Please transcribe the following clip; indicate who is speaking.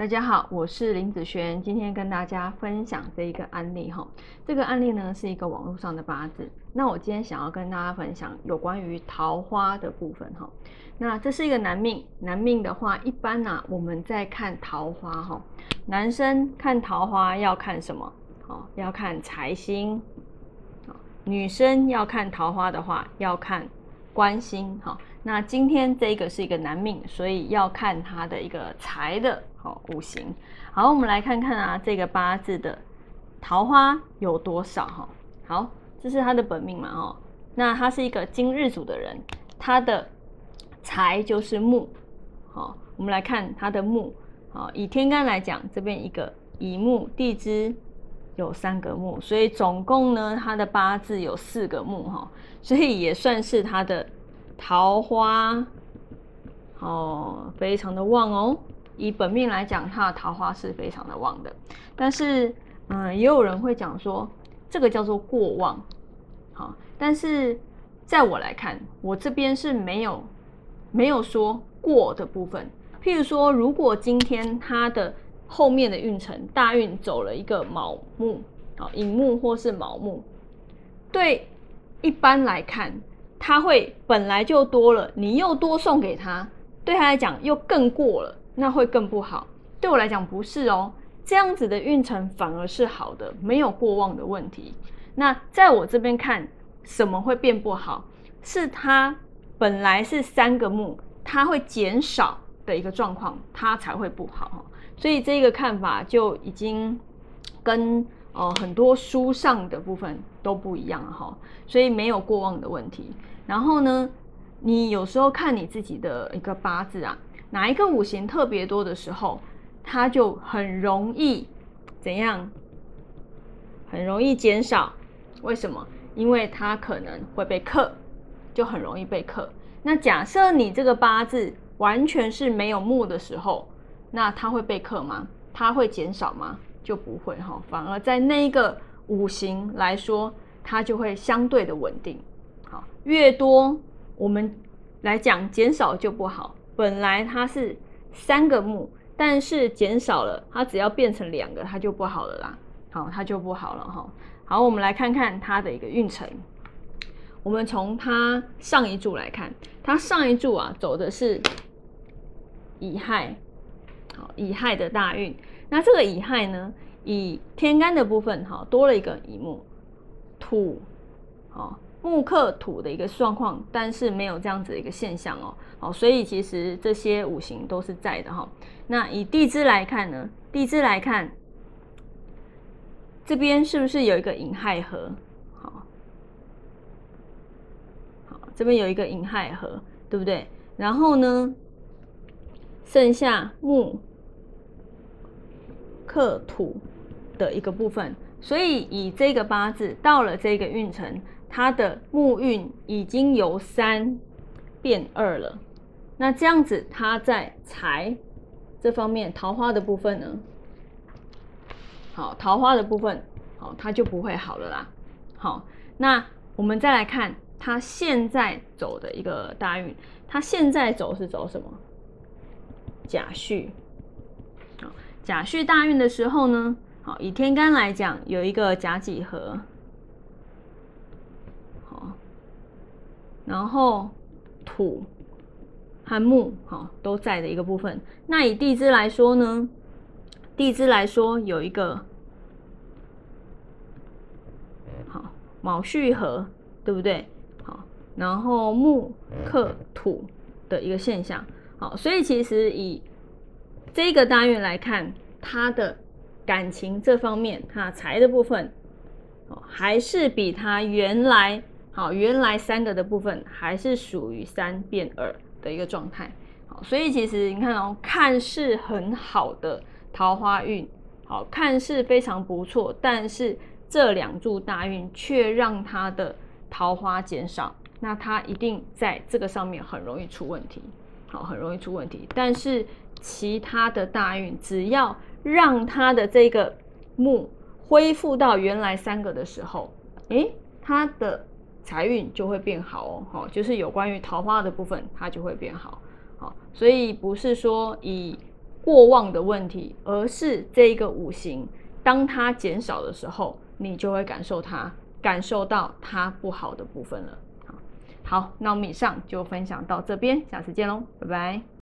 Speaker 1: 大家好，我是林子璇，今天跟大家分享这一个案例哈。这个案例呢是一个网络上的八字，那我今天想要跟大家分享有关于桃花的部分哈。那这是一个男命，男命的话，一般呢我们在看桃花哈，男生看桃花要看什么？哦，要看财星。女生要看桃花的话，要看官星哈。那今天这个是一个男命，所以要看他的一个财的。好，五行。好，我们来看看啊，这个八字的桃花有多少哈？好，这是他的本命嘛哦。那他是一个金日主的人，他的财就是木。好，我们来看他的木。好，以天干来讲，这边一个乙木，地支有三个木，所以总共呢，他的八字有四个木哈，所以也算是他的桃花哦，非常的旺哦。以本命来讲，他的桃花是非常的旺的，但是，嗯，也有人会讲说，这个叫做过旺，好，但是在我来看，我这边是没有没有说过的部分。譬如说，如果今天他的后面的运程大运走了一个卯木，啊，寅木或是卯木，对一般来看，他会本来就多了，你又多送给他，对他来讲又更过了。那会更不好。对我来讲不是哦，这样子的运程反而是好的，没有过旺的问题。那在我这边看，什么会变不好？是它本来是三个木，它会减少的一个状况，它才会不好。所以这个看法就已经跟呃很多书上的部分都不一样哈。所以没有过旺的问题。然后呢，你有时候看你自己的一个八字啊。哪一个五行特别多的时候，它就很容易怎样？很容易减少。为什么？因为它可能会被克，就很容易被克。那假设你这个八字完全是没有木的时候，那它会被克吗？它会减少吗？就不会哈。反而在那一个五行来说，它就会相对的稳定。好，越多我们来讲减少就不好。本来它是三个木，但是减少了，它只要变成两个，它就不好了啦。好，它就不好了哈。好，我们来看看它的一个运程。我们从它上一柱来看，它上一柱啊走的是乙亥，好，乙亥的大运。那这个乙亥呢，以天干的部分哈多了一个乙木，土，好。木克土的一个状况，但是没有这样子的一个现象哦，好，所以其实这些五行都是在的哈。那以地支来看呢？地支来看，这边是不是有一个寅亥合？好，好，这边有一个寅亥合，对不对？然后呢，剩下木克土的一个部分，所以以这个八字到了这个运程。他的木运已经由三变二了，那这样子，他在财这方面桃花的部分呢？好，桃花的部分，好，它就不会好了啦。好，那我们再来看他现在走的一个大运，他现在走是走什么？甲戌。好，甲戌大运的时候呢，好，以天干来讲，有一个甲己合。然后土和木哈都在的一个部分。那以地支来说呢？地支来说有一个好卯戌合，对不对？好，然后木克土的一个现象。好，所以其实以这个大运来看，他的感情这方面，他财的部分，哦，还是比他原来。好，原来三个的部分还是属于三变二的一个状态。好，所以其实你看哦，看似很好的桃花运，好，看似非常不错，但是这两柱大运却让他的桃花减少，那他一定在这个上面很容易出问题。好，很容易出问题。但是其他的大运，只要让他的这个木恢复到原来三个的时候，诶，他的。财运就会变好哦，好，就是有关于桃花的部分，它就会变好，好，所以不是说以过旺的问题，而是这一个五行，当它减少的时候，你就会感受它，感受到它不好的部分了。好，那我们以上就分享到这边，下次见喽，拜拜。